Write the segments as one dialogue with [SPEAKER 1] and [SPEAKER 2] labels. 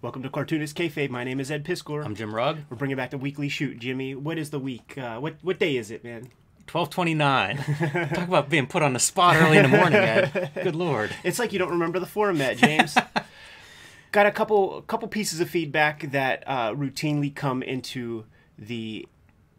[SPEAKER 1] Welcome to Cartoonist Kayfabe. My name is Ed Piskor.
[SPEAKER 2] I'm Jim Rugg.
[SPEAKER 1] We're bringing back the weekly shoot, Jimmy. What is the week? Uh, what what day is it, man?
[SPEAKER 2] 1229. Talk about being put on the spot early in the morning, Ed. Good lord.
[SPEAKER 1] It's like you don't remember the format, James. Got a couple couple pieces of feedback that uh, routinely come into the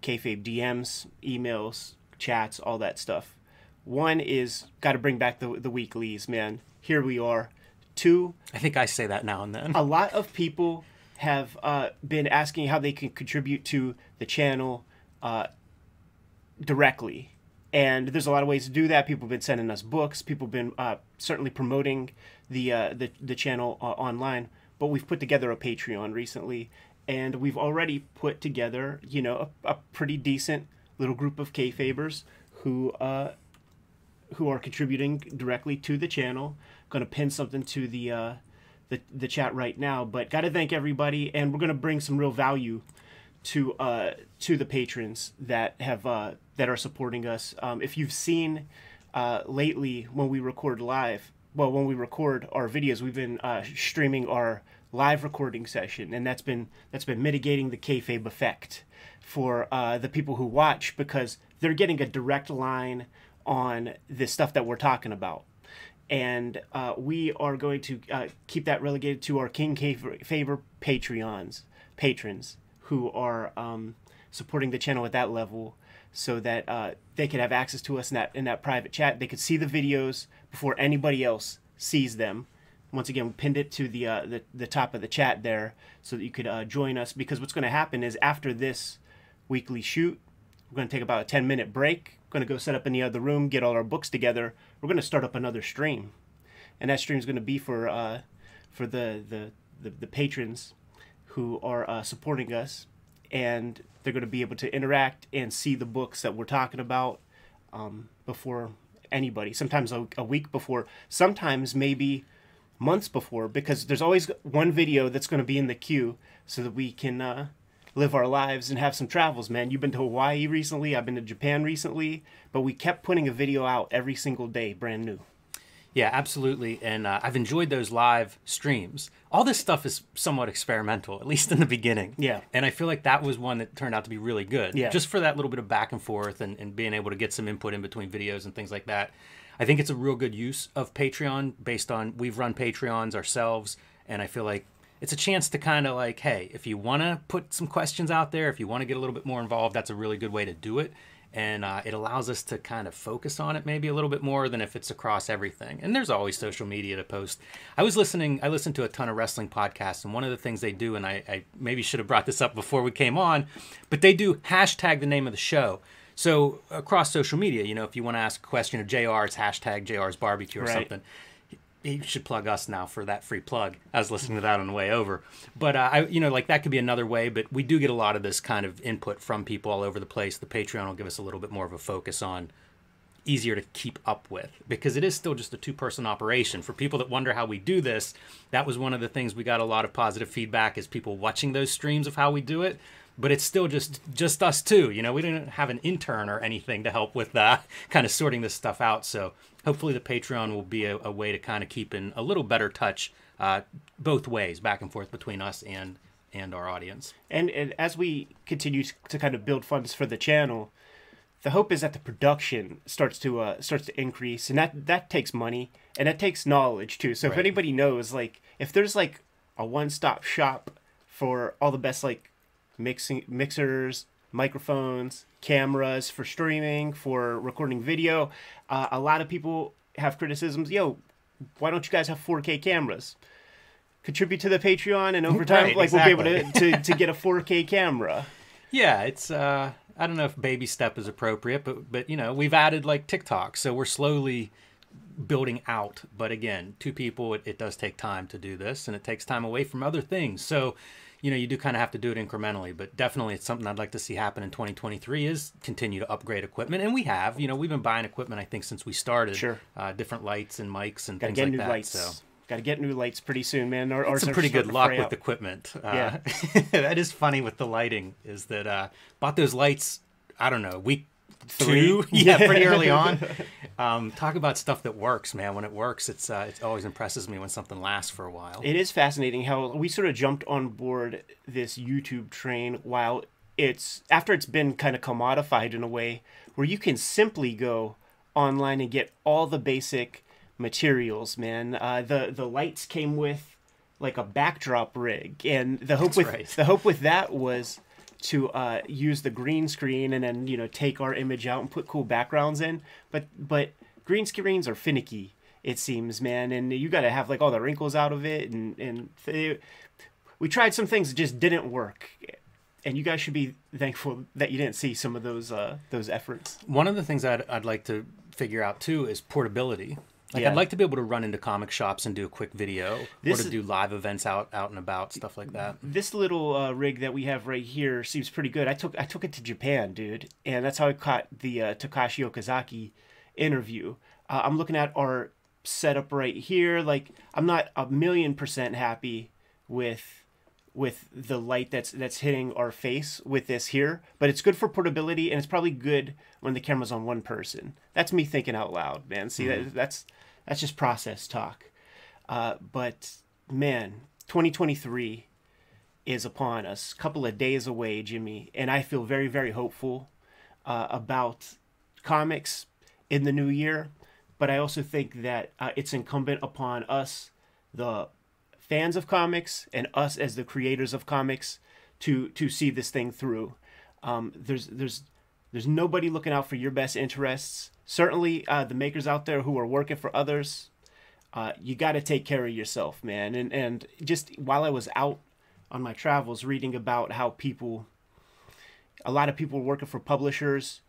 [SPEAKER 1] Kayfabe DMs, emails, chats, all that stuff. One is got to bring back the the weeklies, man. Here we are. Two,
[SPEAKER 2] I think I say that now and then.
[SPEAKER 1] a lot of people have uh, been asking how they can contribute to the channel uh, directly. And there's a lot of ways to do that. People have been sending us books. People have been uh, certainly promoting the, uh, the the channel uh, online. But we've put together a Patreon recently, and we've already put together, you know, a, a pretty decent little group of kayfabers who uh, who are contributing directly to the channel. Going to pin something to the uh, the the chat right now, but got to thank everybody, and we're going to bring some real value to uh, to the patrons that have uh, that are supporting us. Um, if you've seen uh, lately when we record live, well, when we record our videos, we've been uh, streaming our live recording session, and that's been that's been mitigating the kayfabe effect for uh, the people who watch because they're getting a direct line on the stuff that we're talking about. And uh, we are going to uh, keep that relegated to our King Favor, Patreons, patrons who are um, supporting the channel at that level so that uh, they could have access to us in that, in that private chat. They could see the videos before anybody else sees them. Once again, we pinned it to the, uh, the, the top of the chat there so that you could uh, join us because what's going to happen is after this weekly shoot, we're going to take about a 10 minute break. Going to go set up in the other room, get all our books together. We're going to start up another stream. And that stream is going to be for uh, for the, the, the, the patrons who are uh, supporting us. And they're going to be able to interact and see the books that we're talking about um, before anybody. Sometimes a, a week before, sometimes maybe months before, because there's always one video that's going to be in the queue so that we can uh, live our lives and have some travels, man. You've been to Hawaii recently, I've been to Japan recently, but we kept putting a video out every single day, brand new.
[SPEAKER 2] Yeah, absolutely. And uh, I've enjoyed those live streams. All this stuff is somewhat experimental, at least in the beginning.
[SPEAKER 1] Yeah.
[SPEAKER 2] And I feel like that was one that turned out to be really good.
[SPEAKER 1] Yeah.
[SPEAKER 2] Just for that little bit of back and forth and, and being able to get some input in between videos and things like that. I think it's a real good use of Patreon based on we've run Patreons ourselves. And I feel like it's a chance to kind of like, hey, if you want to put some questions out there, if you want to get a little bit more involved, that's a really good way to do it. And uh, it allows us to kind of focus on it maybe a little bit more than if it's across everything. And there's always social media to post. I was listening i listened to a ton of wrestling podcasts and one of the things they do and i, I maybe should have brought this up before we came on but they do hashtag the name of the show. So across social media you know if you want to ask a question of jr it's hashtag jr's barbecue or
[SPEAKER 1] Right.
[SPEAKER 2] something you should plug us now for that free plug. I was listening to that on the way over, but uh, I, you know, like that could be another way. But we do get a lot of this kind of input from people all over the place. The Patreon will give us a little bit more of a focus on easier to keep up with because it is still just a two person operation for people that wonder how we do this that was one of the things we got a lot of positive feedback is people watching those streams of how we do it but it's still just just us two you know? We didn't have an intern or anything to help with uh, kind of sorting this stuff out. So hopefully the patreon will be a, a way to kind of keep in a little better touch uh, both ways back and forth between us and and our audience.
[SPEAKER 1] And, and as we continue to, to kind of build funds for the channel, the hope is that the production starts to uh, starts to increase, and that that takes money and that takes knowledge too. So if anybody knows, like, if there's like a one stop shop for all the best like mixing mixers, microphones, cameras for streaming, for recording video, uh, a lot of people have criticisms. Yo, why don't you guys have 4K cameras? Contribute to the Patreon, and over time,
[SPEAKER 2] Right,
[SPEAKER 1] like we'll be able to, to, to get a 4K camera.
[SPEAKER 2] Yeah, it's uh I don't know if baby step is appropriate, but but you know, we've added like TikTok, so we're slowly building out. But again, two people it, it does take time to do this and it takes time away from other things. So, you know, you do kind of have to do it incrementally, but definitely it's something I'd like to see happen in 2023 is continue to upgrade equipment and we have, you know, we've been buying equipment I think since we started.
[SPEAKER 1] Sure.
[SPEAKER 2] Uh, different lights and mics and
[SPEAKER 1] Gotta
[SPEAKER 2] things
[SPEAKER 1] get
[SPEAKER 2] like
[SPEAKER 1] new
[SPEAKER 2] that.
[SPEAKER 1] lights.
[SPEAKER 2] So
[SPEAKER 1] Gotta get new lights pretty soon, man. Or, or
[SPEAKER 2] some pretty good luck with equipment. Uh,
[SPEAKER 1] Yeah.
[SPEAKER 2] that is funny with the lighting. Is that uh, bought those lights? I don't know, week two,
[SPEAKER 1] Three?
[SPEAKER 2] yeah, pretty early on. Um, talk about stuff that works, man. When it works, it's uh, it always impresses me when something lasts for a while.
[SPEAKER 1] It is fascinating how we sort of jumped on board this YouTube train while it's after it's been kind of commodified in a way where you can simply go online and get all the basic materials, man. Uh, the the lights came with like a backdrop rig, and the hope
[SPEAKER 2] That's
[SPEAKER 1] with
[SPEAKER 2] right.
[SPEAKER 1] the hope with that was to uh, use the green screen and then you know take our image out and put cool backgrounds in. But but green screens are finicky, it seems, man, and you got to have like all the wrinkles out of it, and and we tried some things that just didn't work. And you guys should be thankful that you didn't see some of those uh, those efforts.
[SPEAKER 2] One of the things I'd, I'd like to figure out too is portability. Like
[SPEAKER 1] Yeah.
[SPEAKER 2] I'd like to be able to run into comic shops and do a quick video,
[SPEAKER 1] This
[SPEAKER 2] or to do live events out out and about, stuff like that.
[SPEAKER 1] this little uh, rig that we have right here seems pretty good. I took I took it to Japan, dude, and that's how I caught the uh, Takashi Okazaki interview. Uh, I'm looking at our setup right here. Like I'm not a million percent happy with with the light that's that's hitting our face with this here, but it's good for portability and it's probably good when the camera's on one person. That's me thinking out loud, man. See that that's that's just process talk. Uh, but man, 2023 is upon us. Couple of days away, Jimmy, and I feel very, very hopeful uh, about comics in the new year. But I also think that uh, it's incumbent upon us, the fans of comics, and us as the creators of comics, to to see this thing through. Um, there's there's there's nobody looking out for your best interests. Certainly, uh, the makers out there who are working for others, uh, you got to take care of yourself, man. And and just while I was out on my travels, reading about how people, a lot of people working for publishers,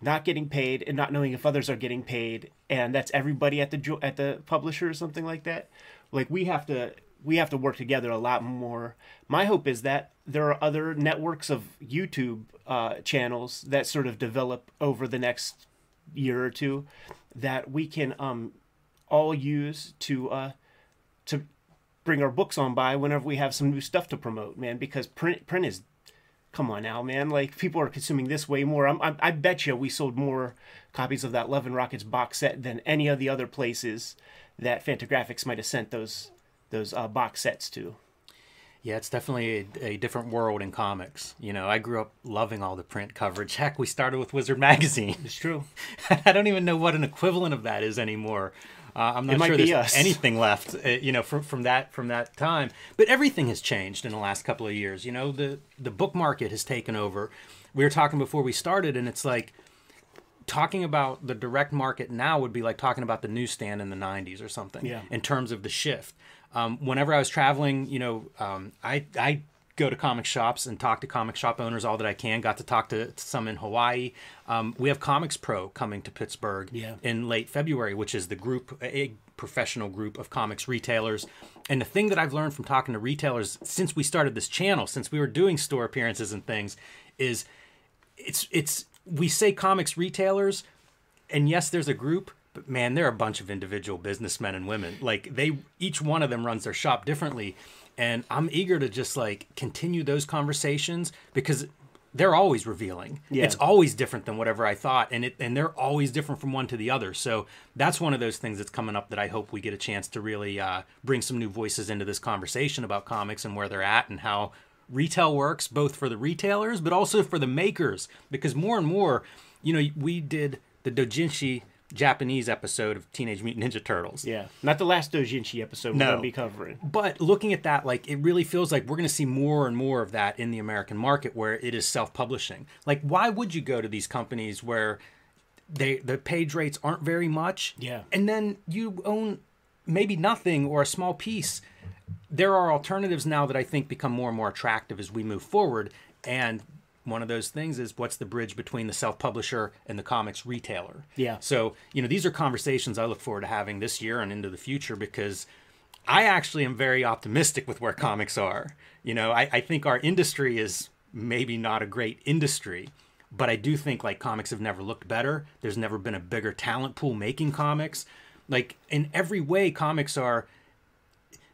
[SPEAKER 1] not getting paid and not knowing if others are getting paid, and that's everybody at the at the publisher or something like that. Like we have to we have to work together a lot more. My hope is that there are other networks of YouTube uh, channels that sort of develop over the next year or two that we can um, all use to uh, to bring our books on by whenever we have some new stuff to promote, man. Because print print is, come on now, man. Like people are consuming this way more. I'm, I'm, I bet you we sold more copies of that Love and Rockets box set than any of the other places that Fantagraphics might have sent those those uh, box sets too.
[SPEAKER 2] Yeah, it's definitely a, a different world in comics. You know, I grew up loving all the print coverage. Heck, we started with Wizard Magazine.
[SPEAKER 1] It's true.
[SPEAKER 2] I don't even know what an equivalent of that is anymore. Uh, I'm not sure there's
[SPEAKER 1] us.
[SPEAKER 2] anything left, uh, you know, from from that from that time. But everything has changed in the last couple of years. You know, the the book market has taken over. We were talking before we started, and it's like talking about the direct market now would be like talking about the newsstand in the 90s or something
[SPEAKER 1] Yeah.
[SPEAKER 2] in terms of the shift um, whenever i was traveling you know um, I, I go to comic shops and talk to comic shop owners all that i can. Got to talk to some in hawaii. Um, we have comics pro coming to pittsburgh
[SPEAKER 1] Yeah.
[SPEAKER 2] in late february which is the group a professional group of comics retailers. And the thing that i've learned from talking to retailers since we started this channel since we were doing store appearances and things is it's it's we say comics retailers and yes there's a group but man they're a bunch of individual businessmen and women. Like they each one of them runs their shop differently. And i'm eager to just like continue those conversations because they're always revealing.
[SPEAKER 1] Yeah.
[SPEAKER 2] it's always different than whatever i thought. And it and they're always different from one to the other. So that's one of those things that's coming up that i hope we get a chance to really uh, bring some new voices into this conversation about comics and where they're at and how retail works both for the retailers but also for the makers. Because more and more you know we did the dojinshi japanese episode of teenage mutant ninja turtles
[SPEAKER 1] Yeah, not the last Dojinshi episode we're
[SPEAKER 2] No.
[SPEAKER 1] gonna be covering.
[SPEAKER 2] but looking at that like it really feels like we're going to see more and more of that in the american market where it is self-publishing like why would you go to these companies where they the page rates aren't very much
[SPEAKER 1] Yeah.
[SPEAKER 2] and then you own maybe nothing or a small piece there are alternatives now that I think become more and more attractive as we move forward. And one of those things is what's the bridge between the self publisher and the comics retailer?
[SPEAKER 1] Yeah.
[SPEAKER 2] So, you know, these are conversations I look forward to having this year and into the future because I actually am very optimistic with where comics are. You know, I, I think our industry is maybe not a great industry, but I do think like comics have never looked better. There's never been a bigger talent pool making comics. Like in every way, comics are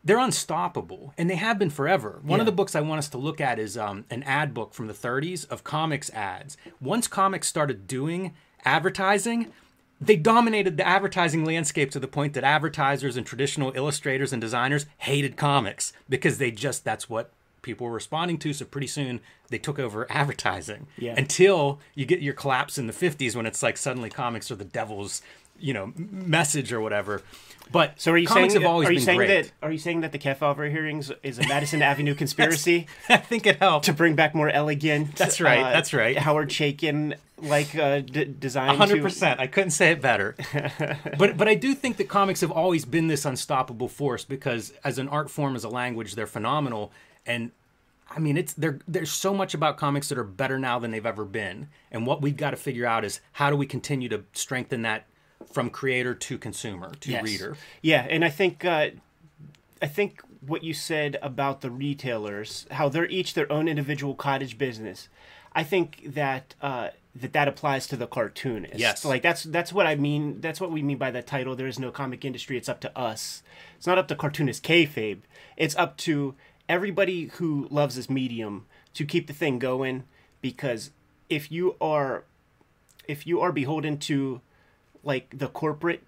[SPEAKER 2] they're unstoppable and they have been forever. One of the books I want us to look at is um, an ad book from the 30s of comics ads. Once comics started doing advertising, they dominated the advertising landscape to the point that advertisers and traditional illustrators and designers hated comics because they just that's what people were responding to so pretty soon they took over advertising
[SPEAKER 1] Yeah.
[SPEAKER 2] until you get your collapse in the 50s when it's like suddenly comics are the devil's you know message or whatever but
[SPEAKER 1] So are you
[SPEAKER 2] comics
[SPEAKER 1] saying
[SPEAKER 2] have always
[SPEAKER 1] are you
[SPEAKER 2] been
[SPEAKER 1] saying
[SPEAKER 2] great
[SPEAKER 1] that are you saying that the Kefauver hearings is a Madison Avenue conspiracy
[SPEAKER 2] i think it helped
[SPEAKER 1] to bring back more elegant?
[SPEAKER 2] That's right, that's right.
[SPEAKER 1] Howard Chaykin like uh, d- design.
[SPEAKER 2] hundred
[SPEAKER 1] to-
[SPEAKER 2] percent. I couldn't say it better. but but I do think that comics have always been this unstoppable force because as an art form, as a language, they're phenomenal. And I mean, it's there. There's so much about comics that are better now than they've ever been. And what we've got to figure out is how do we continue to strengthen that from creator to consumer to
[SPEAKER 1] Yes.
[SPEAKER 2] reader.
[SPEAKER 1] Yeah, and I think uh, I think what you said about the retailers, how they're each their own individual cottage business. I think that uh, that that applies to the cartoonist.
[SPEAKER 2] Yes.
[SPEAKER 1] like that's that's what I mean. That's what we mean by the title. There is no comic industry. It's up to us. It's not up to cartoonist kayfabe. It's up to everybody who loves this medium to keep the thing going. Because if you are if you are beholden to like the corporate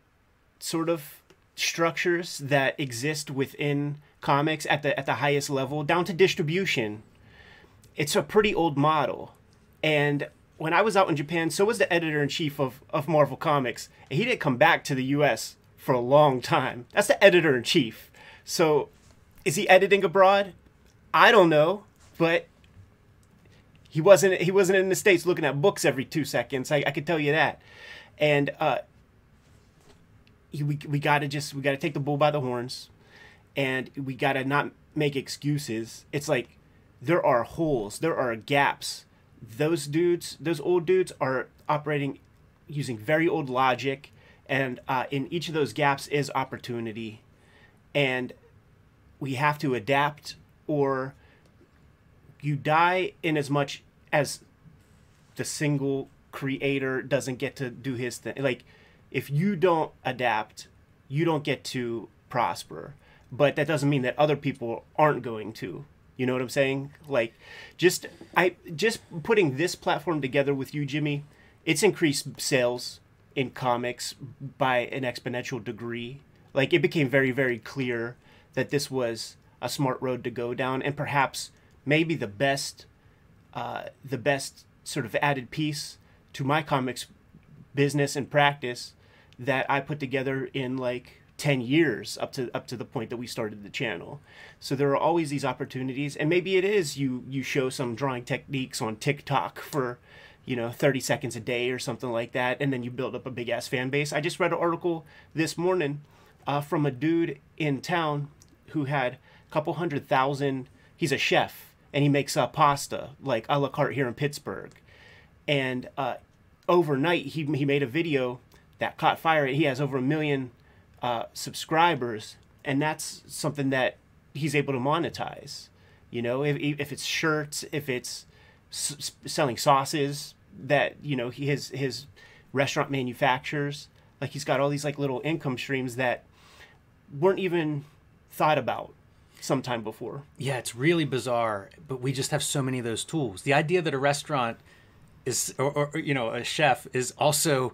[SPEAKER 1] sort of structures that exist within comics at the at the highest level down to distribution. It's a pretty old model. And when i was out in japan so was the editor-in-chief of, of marvel comics. And he didn't come back to the us for a long time. That's the editor-in-chief. So is he editing abroad? I don't know but he wasn't he wasn't in the states looking at books every two seconds. I, I could tell you that and uh, we, we got to just we got to take the bull by the horns and we got to not make excuses. It's like there are holes there are gaps. Those dudes those old dudes are operating using very old logic and uh, in each of those gaps is opportunity. And we have to adapt or you die in as much as the single creator doesn't get to do his thing. Like, if you don't adapt, you don't get to prosper. But that doesn't mean that other people aren't going to. You know what I'm saying? Like, just I just putting this platform together with you, Jimmy. It's increased sales in comics by an exponential degree. Like, it became very, very clear that this was a smart road to go down, and perhaps maybe the best uh, the best sort of added piece to my comics business and practice that I put together in like 10 years up to up to the point that we started the channel. So there are always these opportunities and maybe it is you you show some drawing techniques on TikTok for you know 30 seconds a day or something like that and then you build up a big ass fan base. I just read an article this morning uh, from a dude in town who had a couple hundred thousand he's a chef and he makes uh, pasta like a la carte here in Pittsburgh and uh, overnight he, he made a video that caught fire he has over a million uh, subscribers and that's something that he's able to monetize. You know if, if it's shirts if it's s- selling sauces that you know he his his restaurant manufactures. Like he's got all these like little income streams that weren't even thought about sometime before.
[SPEAKER 2] Yeah, it's really bizarre, but we just have so many of those tools. The idea that a restaurant is, or, or you know, a chef is also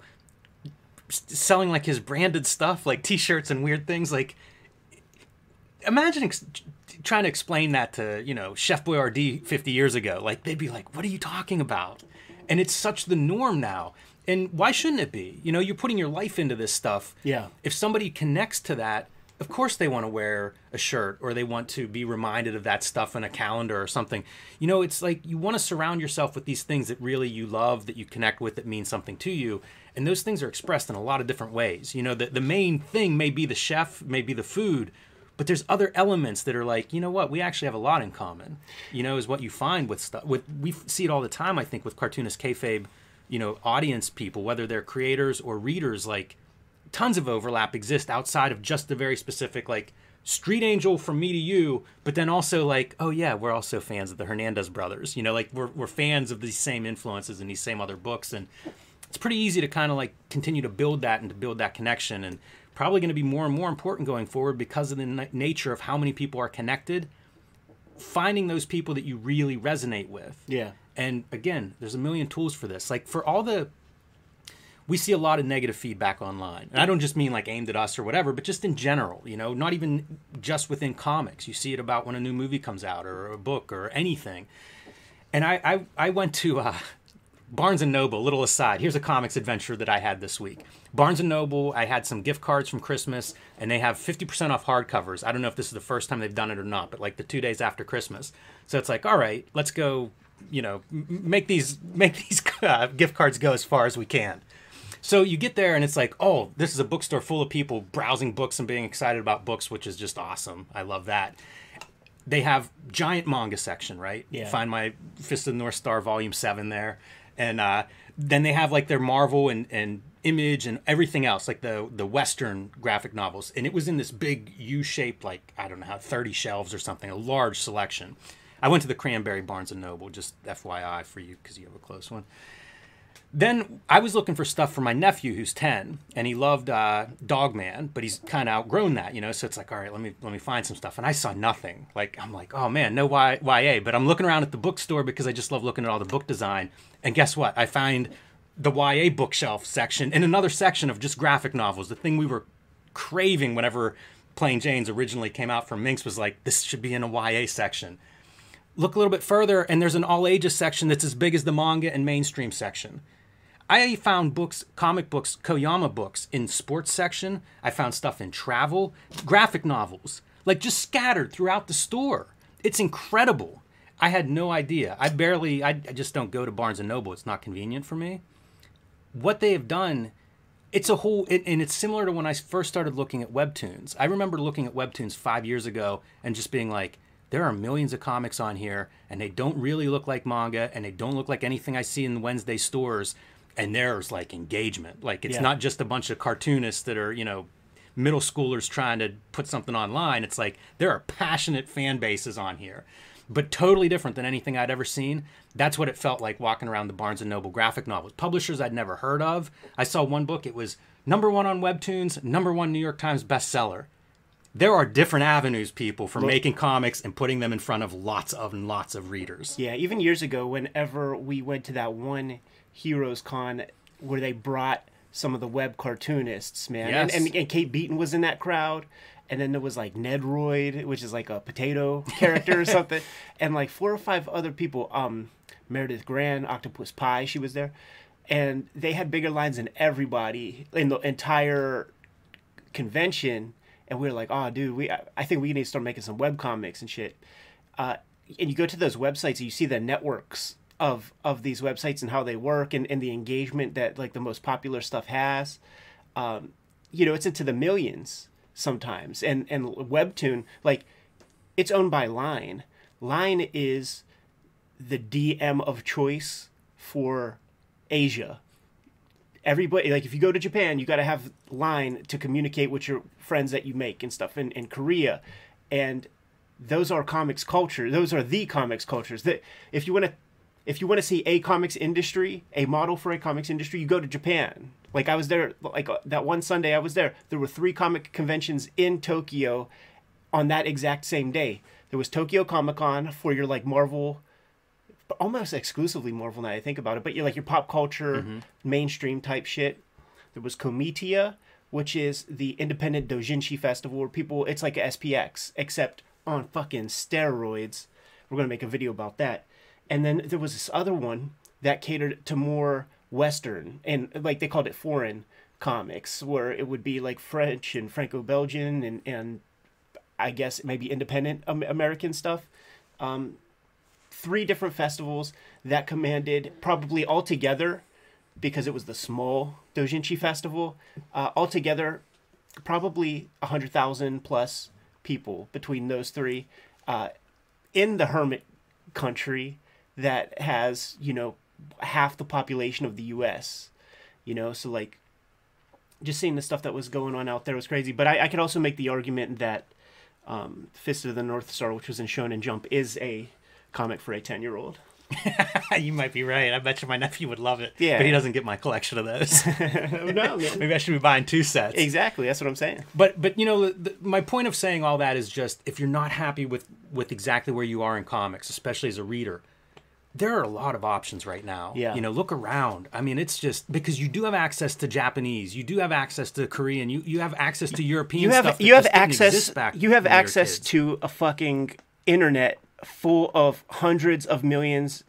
[SPEAKER 2] selling like his branded stuff, like T-shirts and weird things. Like, imagine ex- trying to explain that to you know Chef Boyardee 50 years ago. Like, they'd be like, "What are you talking about?" And it's such the norm now. And why shouldn't it be? You know, you're putting your life into this stuff.
[SPEAKER 1] Yeah.
[SPEAKER 2] If somebody connects to that, of course they want to wear a shirt or they want to be reminded of that stuff in a calendar or something. You know, it's like you want to surround yourself with these things that really you love, that you connect with, that mean something to you. And those things are expressed in a lot of different ways. You know, the, the main thing may be the chef, may be the food, but there's other elements that are like, you know what, we actually have a lot in common. You know, is what you find with stuff. With we see it all the time. I think with cartoonist kayfabe, you know, audience people, whether they're creators or readers, like tons of overlap exist outside of just the very specific like street angel from me to you but then also like oh yeah we're also fans of the hernandez brothers you know like we're, we're fans of these same influences and these same other books and it's pretty easy to kind of like continue to build that and to build that connection and probably going to be more and more important going forward because of the na- nature of how many people are connected. Finding those people that you really resonate with.
[SPEAKER 1] Yeah.
[SPEAKER 2] And again, there's a million tools for this. Like for all the we see a lot of negative feedback online. And I don't just mean like aimed at us or whatever, but just in general, you know, not even just within comics. You see it about when a new movie comes out or a book or anything. And I I, I went to uh, Barnes and Noble, little aside. Here's a comics adventure that I had this week. Barnes and Noble, I had some gift cards from Christmas and they have 50% off hardcovers. I don't know if this is the first time they've done it or not, but like the 2 days after Christmas. So it's like, all right, let's go, you know, make these make these uh, gift cards go as far as we can. So you get there and it's like, oh, this is a bookstore full of people browsing books and being excited about books, which is just awesome. I love that. They have giant manga section, right?
[SPEAKER 1] Yeah.
[SPEAKER 2] Find my Fist of the North Star Volume Seven there, and uh, then they have like their Marvel and and Image and everything else, like the the Western graphic novels. And it was in this big U-shaped, like I don't know how, thirty shelves or something, a large selection. I went to the Cranberry Barnes and Noble, just FYI for you because you have a close one then I was looking for stuff for my nephew who's 10 and he loved uh, Dogman, but he's kind of outgrown that, you know. So it's like, all right, let me let me find some stuff. And I saw nothing. Like I'm like, oh man, no y- YA. But I'm looking around at the bookstore because I just love looking at all the book design. And guess what? I find the YA bookshelf section and another section of just graphic novels. The thing we were craving whenever Plain Janes originally came out from Minx was like, this should be in a YA section. Look a little bit further, and there's an all ages section that's as big as the manga and mainstream section. I found books, comic books, Koyama books in sports section. I found stuff in travel, graphic novels, like just scattered throughout the store. It's incredible. I had no idea. I barely, I, I just don't go to Barnes and Noble. It's not convenient for me. What they have done, it's a whole, it, and it's similar to when I first started looking at webtoons. I remember looking at webtoons five years ago and just being like, there are millions of comics on here, and they don't really look like manga, and they don't look like anything I see in Wednesday stores and there's like engagement. Like it's
[SPEAKER 1] Yeah.
[SPEAKER 2] not just a bunch of cartoonists that are, you know, middle schoolers trying to put something online. It's like there are passionate fan bases on here. But totally different than anything I'd ever seen. That's what it felt like walking around the Barnes and Noble graphic novels. Publishers I'd never heard of. I saw one book, it was number one on Webtoons, number one New York Times bestseller. There are different avenues, people, for making comics and putting them in front of lots of and lots of readers.
[SPEAKER 1] Yeah, even years ago, whenever we went to that one Heroes Con where they brought some of the web cartoonists, man,
[SPEAKER 2] Yes.
[SPEAKER 1] and, and and Kate Beaton was in that crowd, and then there was like Ned Nedroid, which is like a potato character or something, and like four or five other people. Um, Meredith Gran, Octopus Pie, she was there, and they had bigger lines than everybody in the entire convention and we were like oh dude we i think we need to start making some web comics and shit. Uh, and you go to those websites and you see the networks of of these websites and how they work and, and the engagement that like the most popular stuff has. Um, you know it's into the millions sometimes. And and webtoon like it's owned by line. Line is the dm of choice for asia everybody like if you go to japan you got to have line to communicate with your friends that you make and stuff in, in korea. And those are comics culture those are the comics cultures. That if you want to if you want to see a comics industry a model for a comics industry you go to japan. Like i was there like uh, that one sunday i was there there were three comic conventions in tokyo on that exact same day. There was tokyo comic con for your like marvel almost exclusively Marvel now I think about it, but you're like your pop culture mm-hmm. mainstream type shit. There was Comitia, which is the independent doujinshi festival where people it's like a SPX except on fucking steroids. We're gonna make a video about that. And then there was this other one that catered to more Western and like they called it foreign comics, where it would be like French and Franco-Belgian and and I guess maybe independent American stuff um, three different festivals that commanded probably altogether because it was the small dojinshi festival uh, altogether probably 100000 plus people between those three uh, in the hermit country that has you know half the population of the us you know? So like just seeing the stuff that was going on out there was crazy. But i, I could also make the argument that um, fist of the north star which was in shonen jump is a comic for a 10 year old
[SPEAKER 2] you might be right. I bet you my nephew would love it.
[SPEAKER 1] Yeah.
[SPEAKER 2] But he doesn't get my collection of those.
[SPEAKER 1] Oh, no, man.
[SPEAKER 2] Maybe I should be buying two sets.
[SPEAKER 1] Exactly. That's what I'm saying.
[SPEAKER 2] But but you know, the, my point of saying all that is just if you're not happy with with exactly where you are in comics, especially as a reader, there are a lot of options right now.
[SPEAKER 1] Yeah.
[SPEAKER 2] You know, look around. I mean, it's just because you do have access to Japanese, you do have access to Korean, you you have access to European
[SPEAKER 1] You have
[SPEAKER 2] stuff.
[SPEAKER 1] you have access. You have
[SPEAKER 2] when we were
[SPEAKER 1] access to a fucking internet full of hundreds of millions,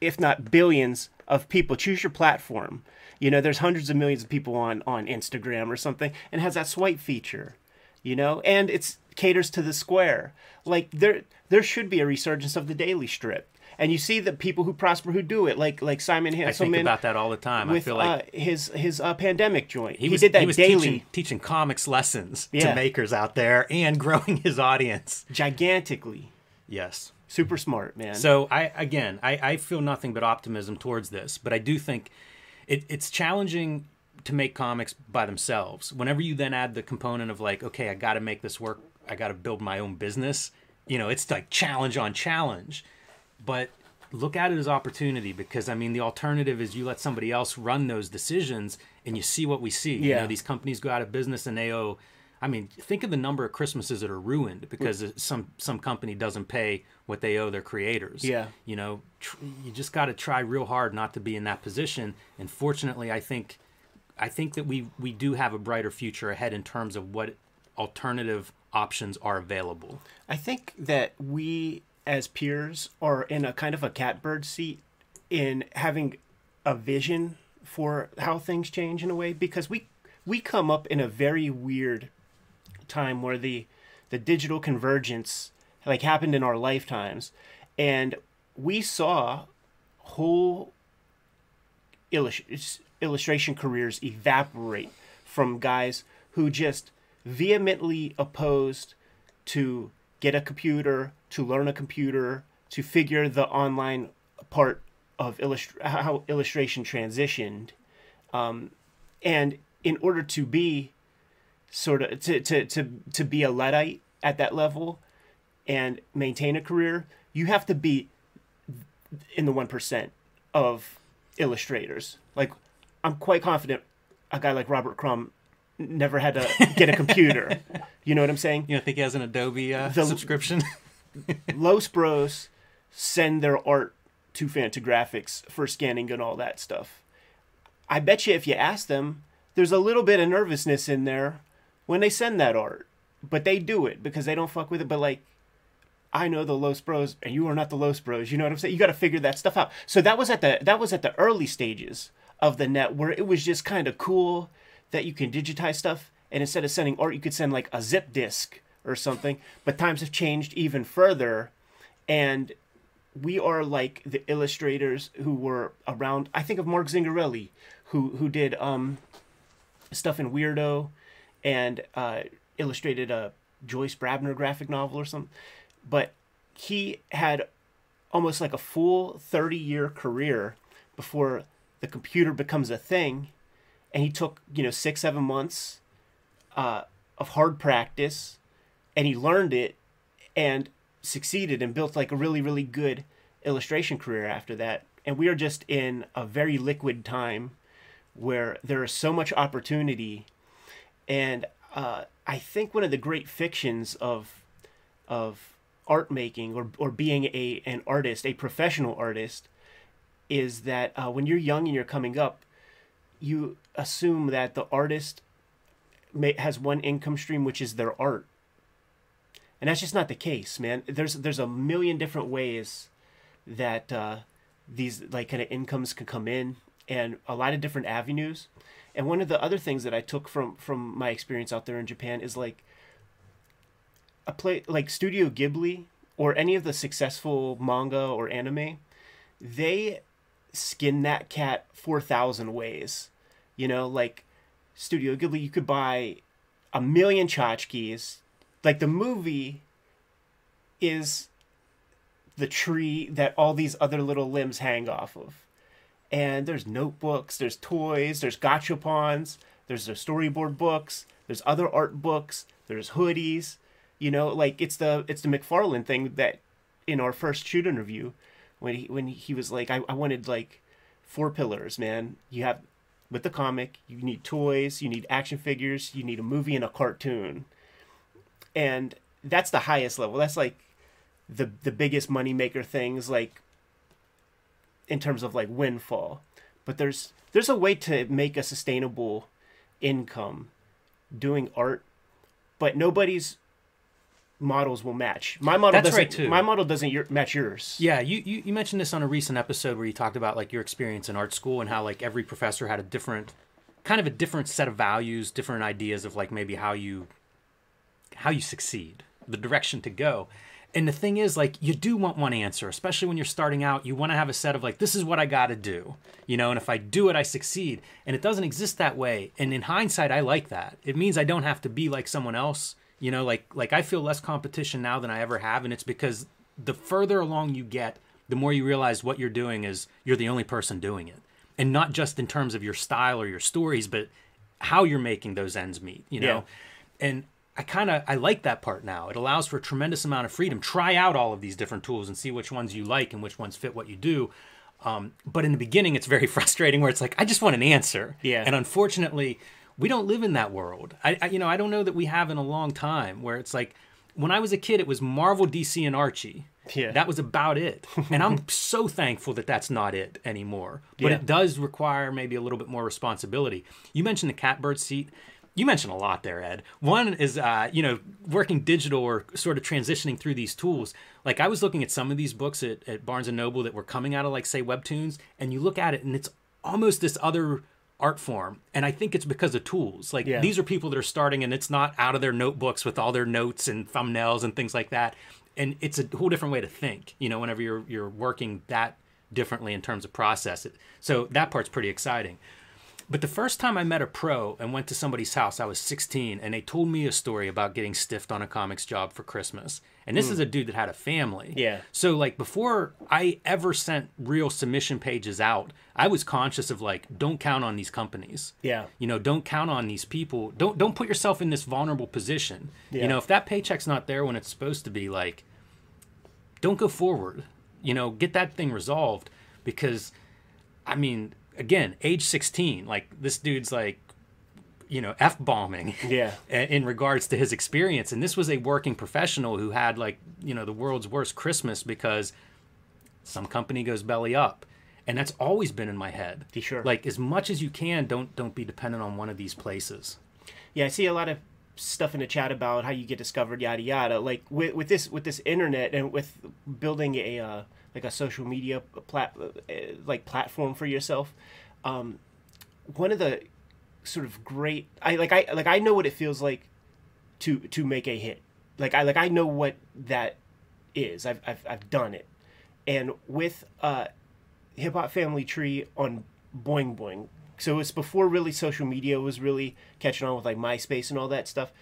[SPEAKER 1] if not billions, of people. Choose your platform. You know, there's hundreds of millions of people on on Instagram or something, and has that swipe feature. You know, and it's caters to the square. Like there, there should be a resurgence of the daily strip. And you see the people who prosper who do it, like like Simon
[SPEAKER 2] I think about that all the time. I feel like
[SPEAKER 1] uh, his his uh, pandemic joint. He,
[SPEAKER 2] was,
[SPEAKER 1] did that
[SPEAKER 2] he was
[SPEAKER 1] daily,
[SPEAKER 2] Teaching, teaching comics lessons
[SPEAKER 1] Yeah.
[SPEAKER 2] to makers out there and growing his audience.
[SPEAKER 1] gigantically.
[SPEAKER 2] Yes.
[SPEAKER 1] Super smart, man.
[SPEAKER 2] So I again, I, I feel nothing but optimism towards this, but I do think it, it's challenging to make comics by themselves. Whenever you then add the component of like, okay, I got to make this work, I got to build my own business. You know, it's like challenge on challenge, but look at it as opportunity because I mean the alternative is you let somebody else run those decisions and you see what we see. You
[SPEAKER 1] Yeah.
[SPEAKER 2] know, these companies go out of business and they owe. I mean, think of the number of Christmases that are ruined because some some company doesn't pay what they owe their creators.
[SPEAKER 1] Yeah.
[SPEAKER 2] you know, tr- you just got to try real hard not to be in that position. And fortunately, I think, I think that we we do have a brighter future ahead in terms of what alternative options are available.
[SPEAKER 1] I think that we as peers are in a kind of a catbird seat in having a vision for how things change in a way because we we come up in a very weird time where the the digital convergence like happened in our lifetimes and we saw whole illus- illustration careers evaporate from guys who just vehemently opposed to get a computer, to learn a computer, to figure the online part of illust- how illustration transitioned. Um, and in order to be sort of to, to, to, to be a Luddite at that level and maintain a career, you have to be in the 1% of illustrators. Like, I'm quite confident a guy like Robert Crumb never had to get a computer. you know what I'm saying?
[SPEAKER 2] You don't think he has an Adobe uh,
[SPEAKER 1] The-
[SPEAKER 2] subscription?
[SPEAKER 1] Los Bros send their art to Fantagraphics for scanning and all that stuff. I bet you if you ask them, there's a little bit of nervousness in there when they send that art. But they do it because they don't fuck with it. But like, I know the Los Bros, and you are not the Los Bros. You know what I'm saying? You got to figure that stuff out. So that was at the that was at the early stages of the net where it was just kind of cool that you can digitize stuff, and instead of sending art, you could send like a zip disk or something. But times have changed even further, and we are like the illustrators who were around. I think of Mark Zingarelli, who who did um, stuff in Weirdo, and uh, illustrated a Joyce Brabner graphic novel or something. But he had almost like a full thirty year career before the computer becomes a thing, and he took you know six seven months uh, of hard practice, and he learned it, and succeeded and built like a really really good illustration career after that and we are just in a very liquid time where there is so much opportunity and uh, i think one of the great fictions of of art making or, or being a an artist a professional artist is that uh, when you're young and you're coming up you assume that the artist may, has one income stream which is their art. And that's just not the case man. There's there's a million different ways that uh, these like kind of incomes can come in and a lot of different avenues and one of the other things that i took from from my experience out there in japan is like a play like studio ghibli or any of the successful manga or anime they skin that cat 4000 ways you know like studio ghibli you could buy a million tchotchkes like the movie is the tree that all these other little limbs hang off of. And there's notebooks, there's toys, there's gachapons, there's the storyboard books, there's other art books, there's hoodies. You know, like it's the it's the McFarlane thing that in our first shoot interview when he when he was like I, I wanted like four pillars, man. You have with the comic, you need toys, you need action figures, you need a movie and a cartoon. And that's the highest level. That's like the the biggest moneymaker things like in terms of like windfall. But there's there's a way to make a sustainable income doing art, but nobody's models will match. My model
[SPEAKER 2] That's
[SPEAKER 1] doesn't.
[SPEAKER 2] right, too.
[SPEAKER 1] My model doesn't your, match yours.
[SPEAKER 2] Yeah, you, you you mentioned this on a recent episode where you talked about like your experience in art school and how like every professor had a different kind of a different set of values, different ideas of like maybe how you how you succeed, the direction to go. And the thing is like you do want one answer, especially when you're starting out, you want to have a set of like this is what I got to do. You know, and if I do it I succeed. And it doesn't exist that way. And in hindsight I like that. It means I don't have to be like someone else. You know, like like I feel less competition now than I ever have and it's because the further along you get, the more you realize what you're doing is you're the only person doing it. And not just in terms of your style or your stories, but how you're making those ends meet, you know? And I kind of I like that part now. It allows for a tremendous amount of freedom. Try out all of these different tools and see which ones you like and which ones fit what you do. Um, but in the beginning, it's very frustrating where it's like I just want an answer.
[SPEAKER 1] Yeah.
[SPEAKER 2] And unfortunately, we don't live in that world. I, I you know I don't know that we have in a long time where it's like when I was a kid, it was Marvel, DC, and Archie.
[SPEAKER 1] Yeah.
[SPEAKER 2] That was about it. And I'm so thankful that that's not it anymore. But
[SPEAKER 1] Yeah.
[SPEAKER 2] it does require maybe a little bit more responsibility. You mentioned the catbird seat. You mentioned a lot there, Ed. One is, uh, you know, working digital or sort of transitioning through these tools. Like I was looking at some of these books at, at Barnes and Noble that were coming out of like say webtoons, and you look at it and it's almost this other art form. And I think it's because of tools. Like
[SPEAKER 1] Yeah.
[SPEAKER 2] these are people that are starting, and it's not out of their notebooks with all their notes and thumbnails and things like that. And it's a whole different way to think. You know, whenever you're you're working that differently in terms of process. So that part's pretty exciting. But the first time I met a pro and went to somebody's house, I was 16, and they told me a story about getting stiffed on a comics job for Christmas. And this hmm. is a dude that had a family.
[SPEAKER 1] Yeah.
[SPEAKER 2] So like before I ever sent real submission pages out, I was conscious of like, don't count on these companies.
[SPEAKER 1] Yeah.
[SPEAKER 2] You know, don't count on these people. Don't don't put yourself in this vulnerable position.
[SPEAKER 1] Yeah.
[SPEAKER 2] You know, if that paycheck's not there when it's supposed to be, like, don't go forward. You know, get that thing resolved because, I mean, again, age 16, like this dude's like, you know, f bombing.
[SPEAKER 1] Yeah.
[SPEAKER 2] In regards to his experience, and this was a working professional who had like, you know, the world's worst Christmas because some company goes belly up, and that's always been in my head.
[SPEAKER 1] For sure.
[SPEAKER 2] Like as much as you can, don't don't be dependent on one of these places.
[SPEAKER 1] Yeah, I see a lot of stuff in the chat about how you get discovered, yada yada. Like with, with this with this internet and with building a uh, like a social media plat uh, like platform for yourself. Um, one of the sort of great I like I like I know what it feels like to to make a hit. Like I like I know what that is. I've I've, I've done it, and with uh, Hip Hop Family Tree on Boing Boing. So it's before really social media was really catching on with like MySpace and all that stuff.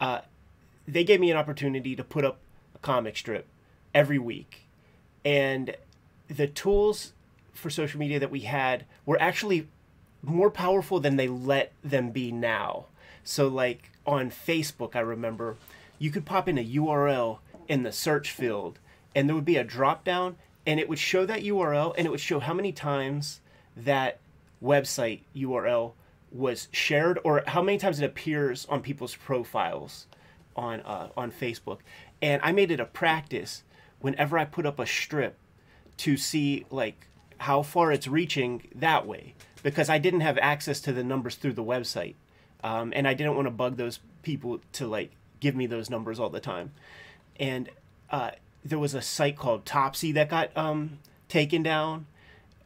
[SPEAKER 1] Uh, they gave me an opportunity to put up a comic strip every week, and the tools for social media that we had were actually more powerful than they let them be now. So like on Facebook, I remember you could pop in a URL in the search field and there would be a drop down and it would show that URL and it would show how many times that website URL was shared or how many times it appears on people's profiles on uh, on Facebook. And I made it a practice whenever I put up a strip to see like how far it's reaching that way because I didn't have access to the numbers through the website, um, and I didn't want to bug those people to like give me those numbers all the time. And uh, there was a site called Topsy that got um, taken down,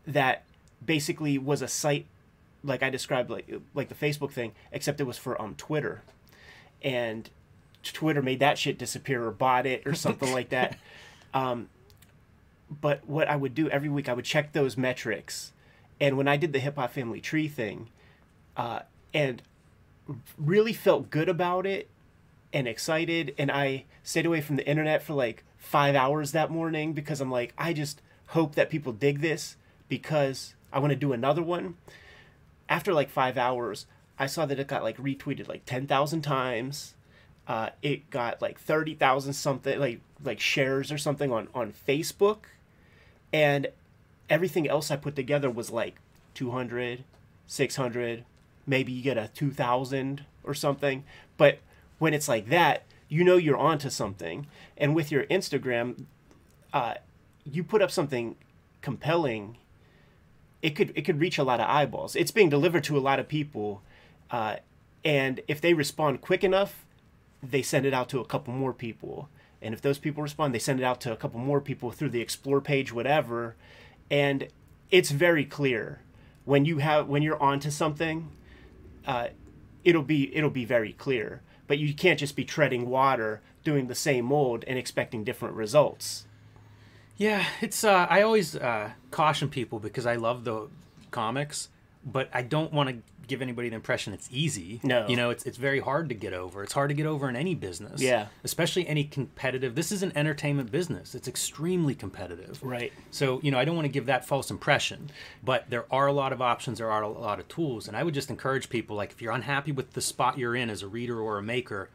[SPEAKER 1] that basically was a site like I described, like like the Facebook thing, except it was for um Twitter, and Twitter made that shit disappear or bought it or something like that. Um, but what I would do every week, I would check those metrics, and when I did the Hip Hop Family Tree thing, uh, and really felt good about it and excited, and I stayed away from the internet for like five hours that morning because I'm like, I just hope that people dig this because I want to do another one. After like five hours, I saw that it got like retweeted like ten thousand times. Uh, it got like thirty thousand something like like shares or something on on Facebook, and everything else I put together was like 200, 600, maybe you get a 2000 or something. But when it's like that, you know you're onto something. And with your Instagram, uh, you put up something compelling, it could it could reach a lot of eyeballs. It's being delivered to a lot of people, uh, and if they respond quick enough, they send it out to a couple more people. And if those people respond, they send it out to a couple more people through the explore page, whatever. And it's very clear when you have when you're onto something, uh, it'll be it'll be very clear. But you can't just be treading water, doing the same mold, and expecting different results.
[SPEAKER 2] Yeah, it's. Uh, I always uh, caution people because I love the comics, but I don't want to give anybody the impression it's easy.
[SPEAKER 1] No.
[SPEAKER 2] you know, it's it's very hard to get over. It's hard to get over in any business.
[SPEAKER 1] Yeah.
[SPEAKER 2] especially any competitive. This is an entertainment business. It's extremely competitive.
[SPEAKER 1] Right.
[SPEAKER 2] So you know, I don't want to give that false impression, but there are a lot of options. There are a lot of tools, and I would just encourage people like if you're unhappy with the spot you're in as a reader or a maker,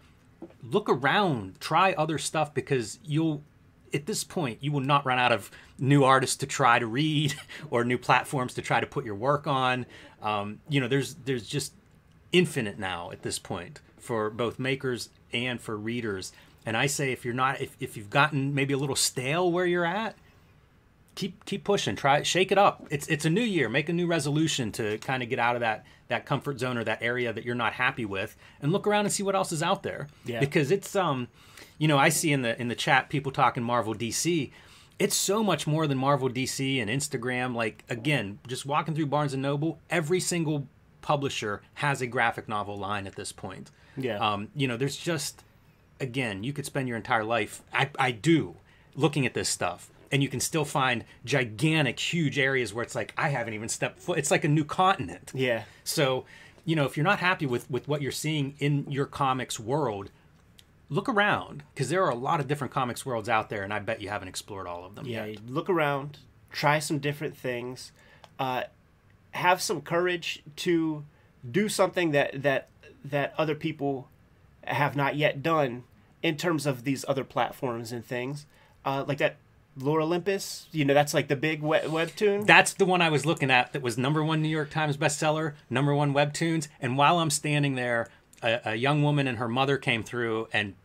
[SPEAKER 2] look around, try other stuff because you'll at this point you will not run out of new artists to try to read or new platforms to try to put your work on. Um, you know there's there's just infinite now at this point for both makers and for readers. And i say if you're not if, if you've gotten maybe a little stale where you're at keep keep pushing. Try shake it up. It's it's a new year. Make a new resolution to kind of get out of that that comfort zone or that area that you're not happy with and look around and see what else is out there.
[SPEAKER 1] Yeah.
[SPEAKER 2] because it's um you know i see in the in the chat people talking marvel dc it's so much more than marvel dc and instagram. Like again just walking through barnes and noble every single publisher has a graphic novel line at this point.
[SPEAKER 1] Yeah.
[SPEAKER 2] um, you know there's just again you could spend your entire life I, I do looking at this stuff and you can still find gigantic huge areas where it's like i haven't even stepped foot. It's like a new continent.
[SPEAKER 1] Yeah.
[SPEAKER 2] so you know if you're not happy with with what you're seeing in your comics world look around because there are a lot of different comics worlds out there and i bet you haven't explored all of them
[SPEAKER 1] Yeah,
[SPEAKER 2] yet.
[SPEAKER 1] look around, try some different things, uh, have some courage to do something that that that other people have not yet done in terms of these other platforms and things, uh, like that Lore Olympus. You know, that's like the big web- webtoon.
[SPEAKER 2] That's the one I was looking at that was number one New York Times bestseller, number one webtoons. And while I'm standing there, a, a young woman and her mother came through and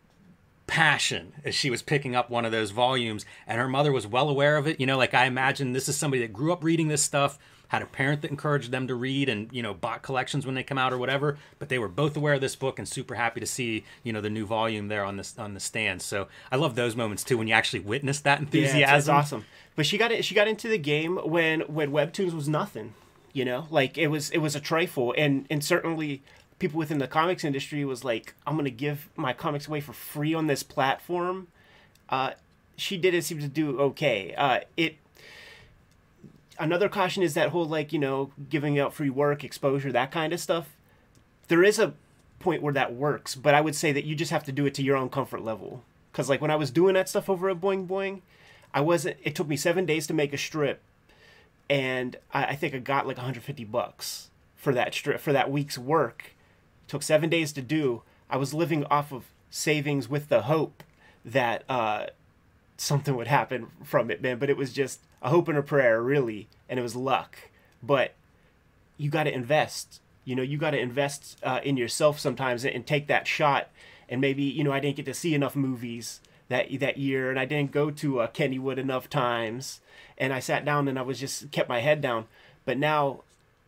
[SPEAKER 2] passion as she was picking up one of those volumes and her mother was well aware of it you know like i imagine this is somebody that grew up reading this stuff had a parent that encouraged them to read and you know bought collections when they come out or whatever but they were both aware of this book and super happy to see you know the new volume there on this on the stand so i love those moments too when you actually witness that
[SPEAKER 1] Yeah,
[SPEAKER 2] enthusiasm
[SPEAKER 1] it's, it's awesome. But she got it. She got into the game when when webtoons was nothing. You know, like it was it was a trifle, and and certainly people within the comics industry was like, I'm gonna give my comics away for free on this platform. Uh, she didn't seem to do okay. Uh, it. Another caution is that whole like you know giving out free work, exposure, that kind of stuff. There is a point where that works, but I would say that you just have to do it to your own comfort level. Because like when I was doing that stuff over at Boing Boing, I wasn't. It took me seven days to make a strip, and I, I think I got like 150 bucks for that strip for that week's work. took seven days to do. I was living off of savings with the hope that uh, something would happen from it, man. But it was just a hope and a prayer, really, and it was luck. But you got to invest. You know, you got to invest uh, in yourself sometimes and, and take that shot. And maybe you know, I didn't get to see enough movies that that year, and I didn't go to uh, Kennywood enough times. And I sat down and I was just kept my head down. But now,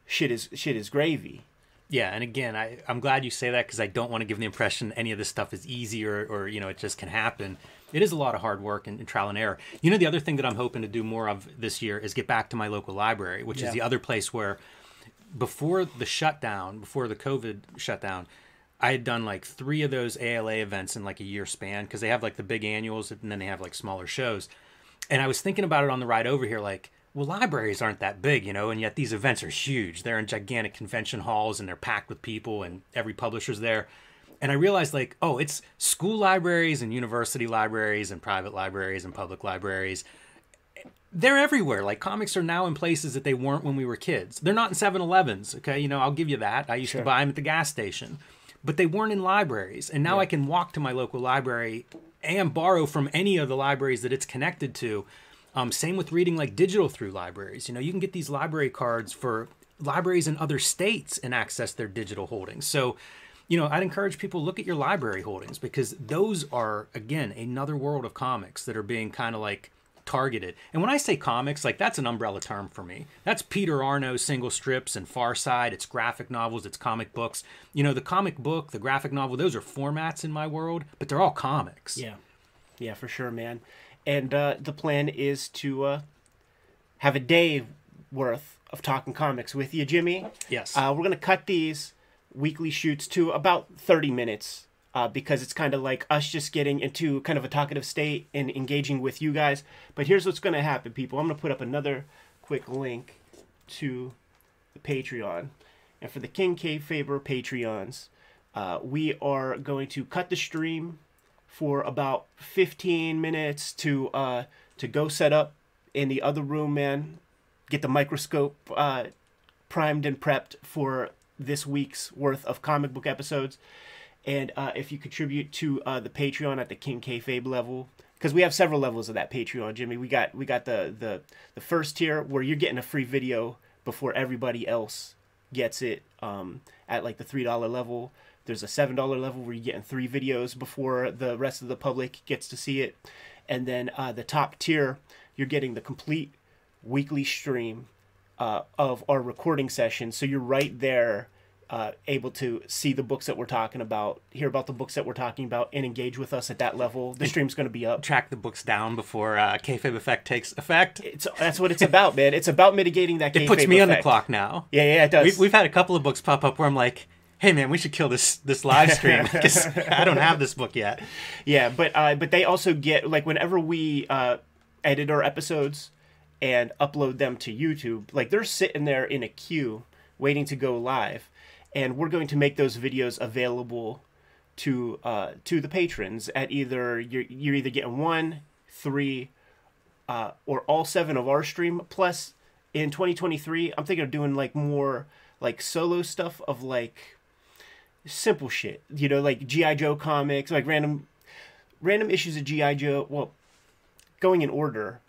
[SPEAKER 1] shit is shit is gravy.
[SPEAKER 2] Yeah, and again, I, I'm glad you say that because I don't want to give the impression any of this stuff is easy or, or you know it just can happen. It is a lot of hard work and, and trial and error. You know, the other thing that I'm hoping to do more of this year is get back to my local library, which
[SPEAKER 1] Yeah.
[SPEAKER 2] is the other place where before the shutdown, before the COVID shutdown, I had done like three of those ALA events in like a year span because they have like the big annuals and then they have like smaller shows. And I was thinking about it on the ride over here, like, well, libraries aren't that big, you know, and yet these events are huge. They're in gigantic convention halls and they're packed with people and every publisher's there. And I realized, like, oh, it's school libraries and university libraries and private libraries and public libraries. They're everywhere. Like, comics are now in places that they weren't when we were kids. They're not in 7 Elevens, okay? You know, I'll give you that. I used to buy them at the gas station, but they weren't in libraries. And now I can walk to my local library and borrow from any of the libraries that it's connected to Um, same with reading like digital through libraries. You know, you can get these library cards for libraries in other states and access their digital holdings. So, you know, I'd encourage people look at your library holdings because those are again another world of comics that are being kind of like targeted. And when I say comics, like that's an umbrella term for me. That's Peter Arno's single strips and Far Side. It's graphic novels. It's comic books. You know, the comic book, the graphic novel, those are formats in my world, but they're all comics.
[SPEAKER 1] Yeah, yeah, for sure, man. And uh, the plan is to uh, have a day worth of talking comics with you, Jimmy.
[SPEAKER 2] Yes.
[SPEAKER 1] Uh, we're gonna cut these weekly shoots to about thirty minutes. Uh, because it's kind of like us just getting into kind of a talkative state and engaging with you guys. But here's what's going to happen, people. I'm going to put up another quick link to the Patreon. And for the King Kayfabe Patreons, uh, we are going to cut the stream for about 15 minutes to uh, to go set up in the other room, man. Get the microscope uh, primed and prepped for this week's worth of comic book episodes. And uh, if you contribute to uh, the Patreon at the King Kayfabe level, because we have several levels of that Patreon, Jimmy. We got we got the the the first tier where you're getting a free video before everybody else gets it um, at like the three dollar level. There's a seven dollar level where you're getting three videos before the rest of the public gets to see it, and then uh, the top tier, you're getting the complete weekly stream uh, of our recording session. So you're right there uh, able to see the books that we're talking about, hear about the books that we're talking about, and engage with us at that level. The stream's going to be up.
[SPEAKER 2] Track the books down before uh, kayfabe effect takes effect.
[SPEAKER 1] It's that's what it's about, man. It's about mitigating that.
[SPEAKER 2] It puts me
[SPEAKER 1] effect.
[SPEAKER 2] on the clock now.
[SPEAKER 1] Yeah, yeah, it does.
[SPEAKER 2] We've, we've had a couple of books pop up where I'm like, hey man, we should kill this this live stream because I don't have this book yet.
[SPEAKER 1] Yeah, but uh, but they also get like whenever we uh, edit our episodes and upload them to YouTube, like they're sitting there in a queue waiting to go live and we're going to make those videos available to uh, to the patrons at either you're, you're either getting one, three, uh, or all seven of our stream. Plus, in 2023, I'm thinking of doing like more like solo stuff of like simple shit. You know, like GI Joe comics, like random random issues of GI Joe. Well, going in order,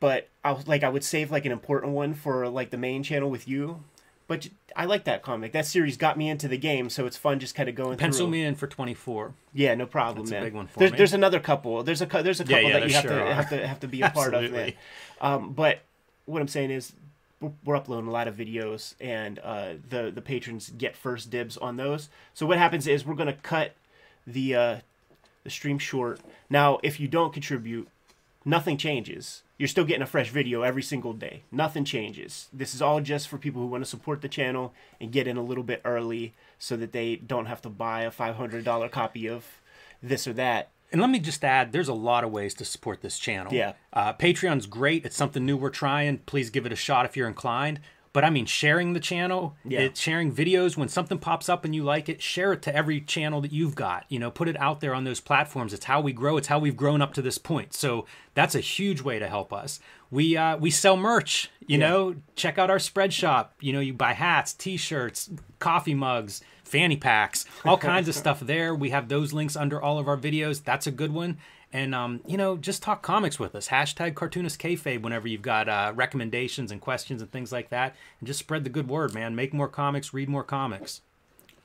[SPEAKER 1] but I was like I would save like an important one for like the main channel with you but I like that comic. That series got me into the game, so it's fun just kind of going
[SPEAKER 2] Pencil
[SPEAKER 1] through.
[SPEAKER 2] me in for 24.
[SPEAKER 1] Yeah, no problem,
[SPEAKER 2] That's
[SPEAKER 1] man.
[SPEAKER 2] a big one for
[SPEAKER 1] there's,
[SPEAKER 2] me.
[SPEAKER 1] there's another couple. There's a there's a couple
[SPEAKER 2] yeah,
[SPEAKER 1] that you have
[SPEAKER 2] sure
[SPEAKER 1] to
[SPEAKER 2] are.
[SPEAKER 1] have to have to be a part of, man. Um, but what I'm saying is we're- we're uploading a lot of videos, and uh, the the patrons get first dibs on those. So what happens is we're gonna cut the uh, the stream short. Now, if you don't contribute, nothing changes. You're still getting a fresh video every single day. Nothing changes. This is all just for people who want to support the channel and get in a little bit early so that they don't have to buy a $500 copy of this or that.
[SPEAKER 2] And let me just add, there's a lot of ways to support this channel.
[SPEAKER 1] Yeah.
[SPEAKER 2] Uh, Patreon's great. It's something new we're trying. Please give it a shot if you're inclined. But I mean, sharing the channel,
[SPEAKER 1] Yeah.
[SPEAKER 2] it, sharing videos when something pops up and you like it, share it to every channel that you've got. You know, put it out there on those platforms. It's how we grow. It's how we've grown up to this point. So that's a huge way to help us. We uh, we sell merch. You know, check out our spread shop. You know, you buy hats, T-shirts, coffee mugs, fanny packs, all kinds of stuff there. We have those links under all of our videos. That's a good one. And um, you know, just talk comics with us. Hashtag cartoonist kayfabe whenever you've got uh, recommendations and questions and things like that. And just spread the good word, man. Make more comics, read more comics.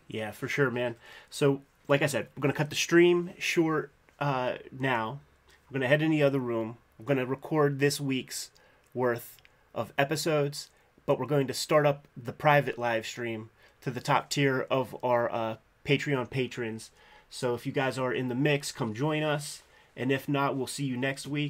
[SPEAKER 1] Yeah, for sure, man. So, like I said, we're gonna cut the stream short uh, now. We're gonna head in the other room. We're gonna record this week's worth of episodes, but we're going to start up the private live stream to the top tier of our uh, Patreon patrons. So, if you guys are in the mix, come join us. And if not, we'll see you next week.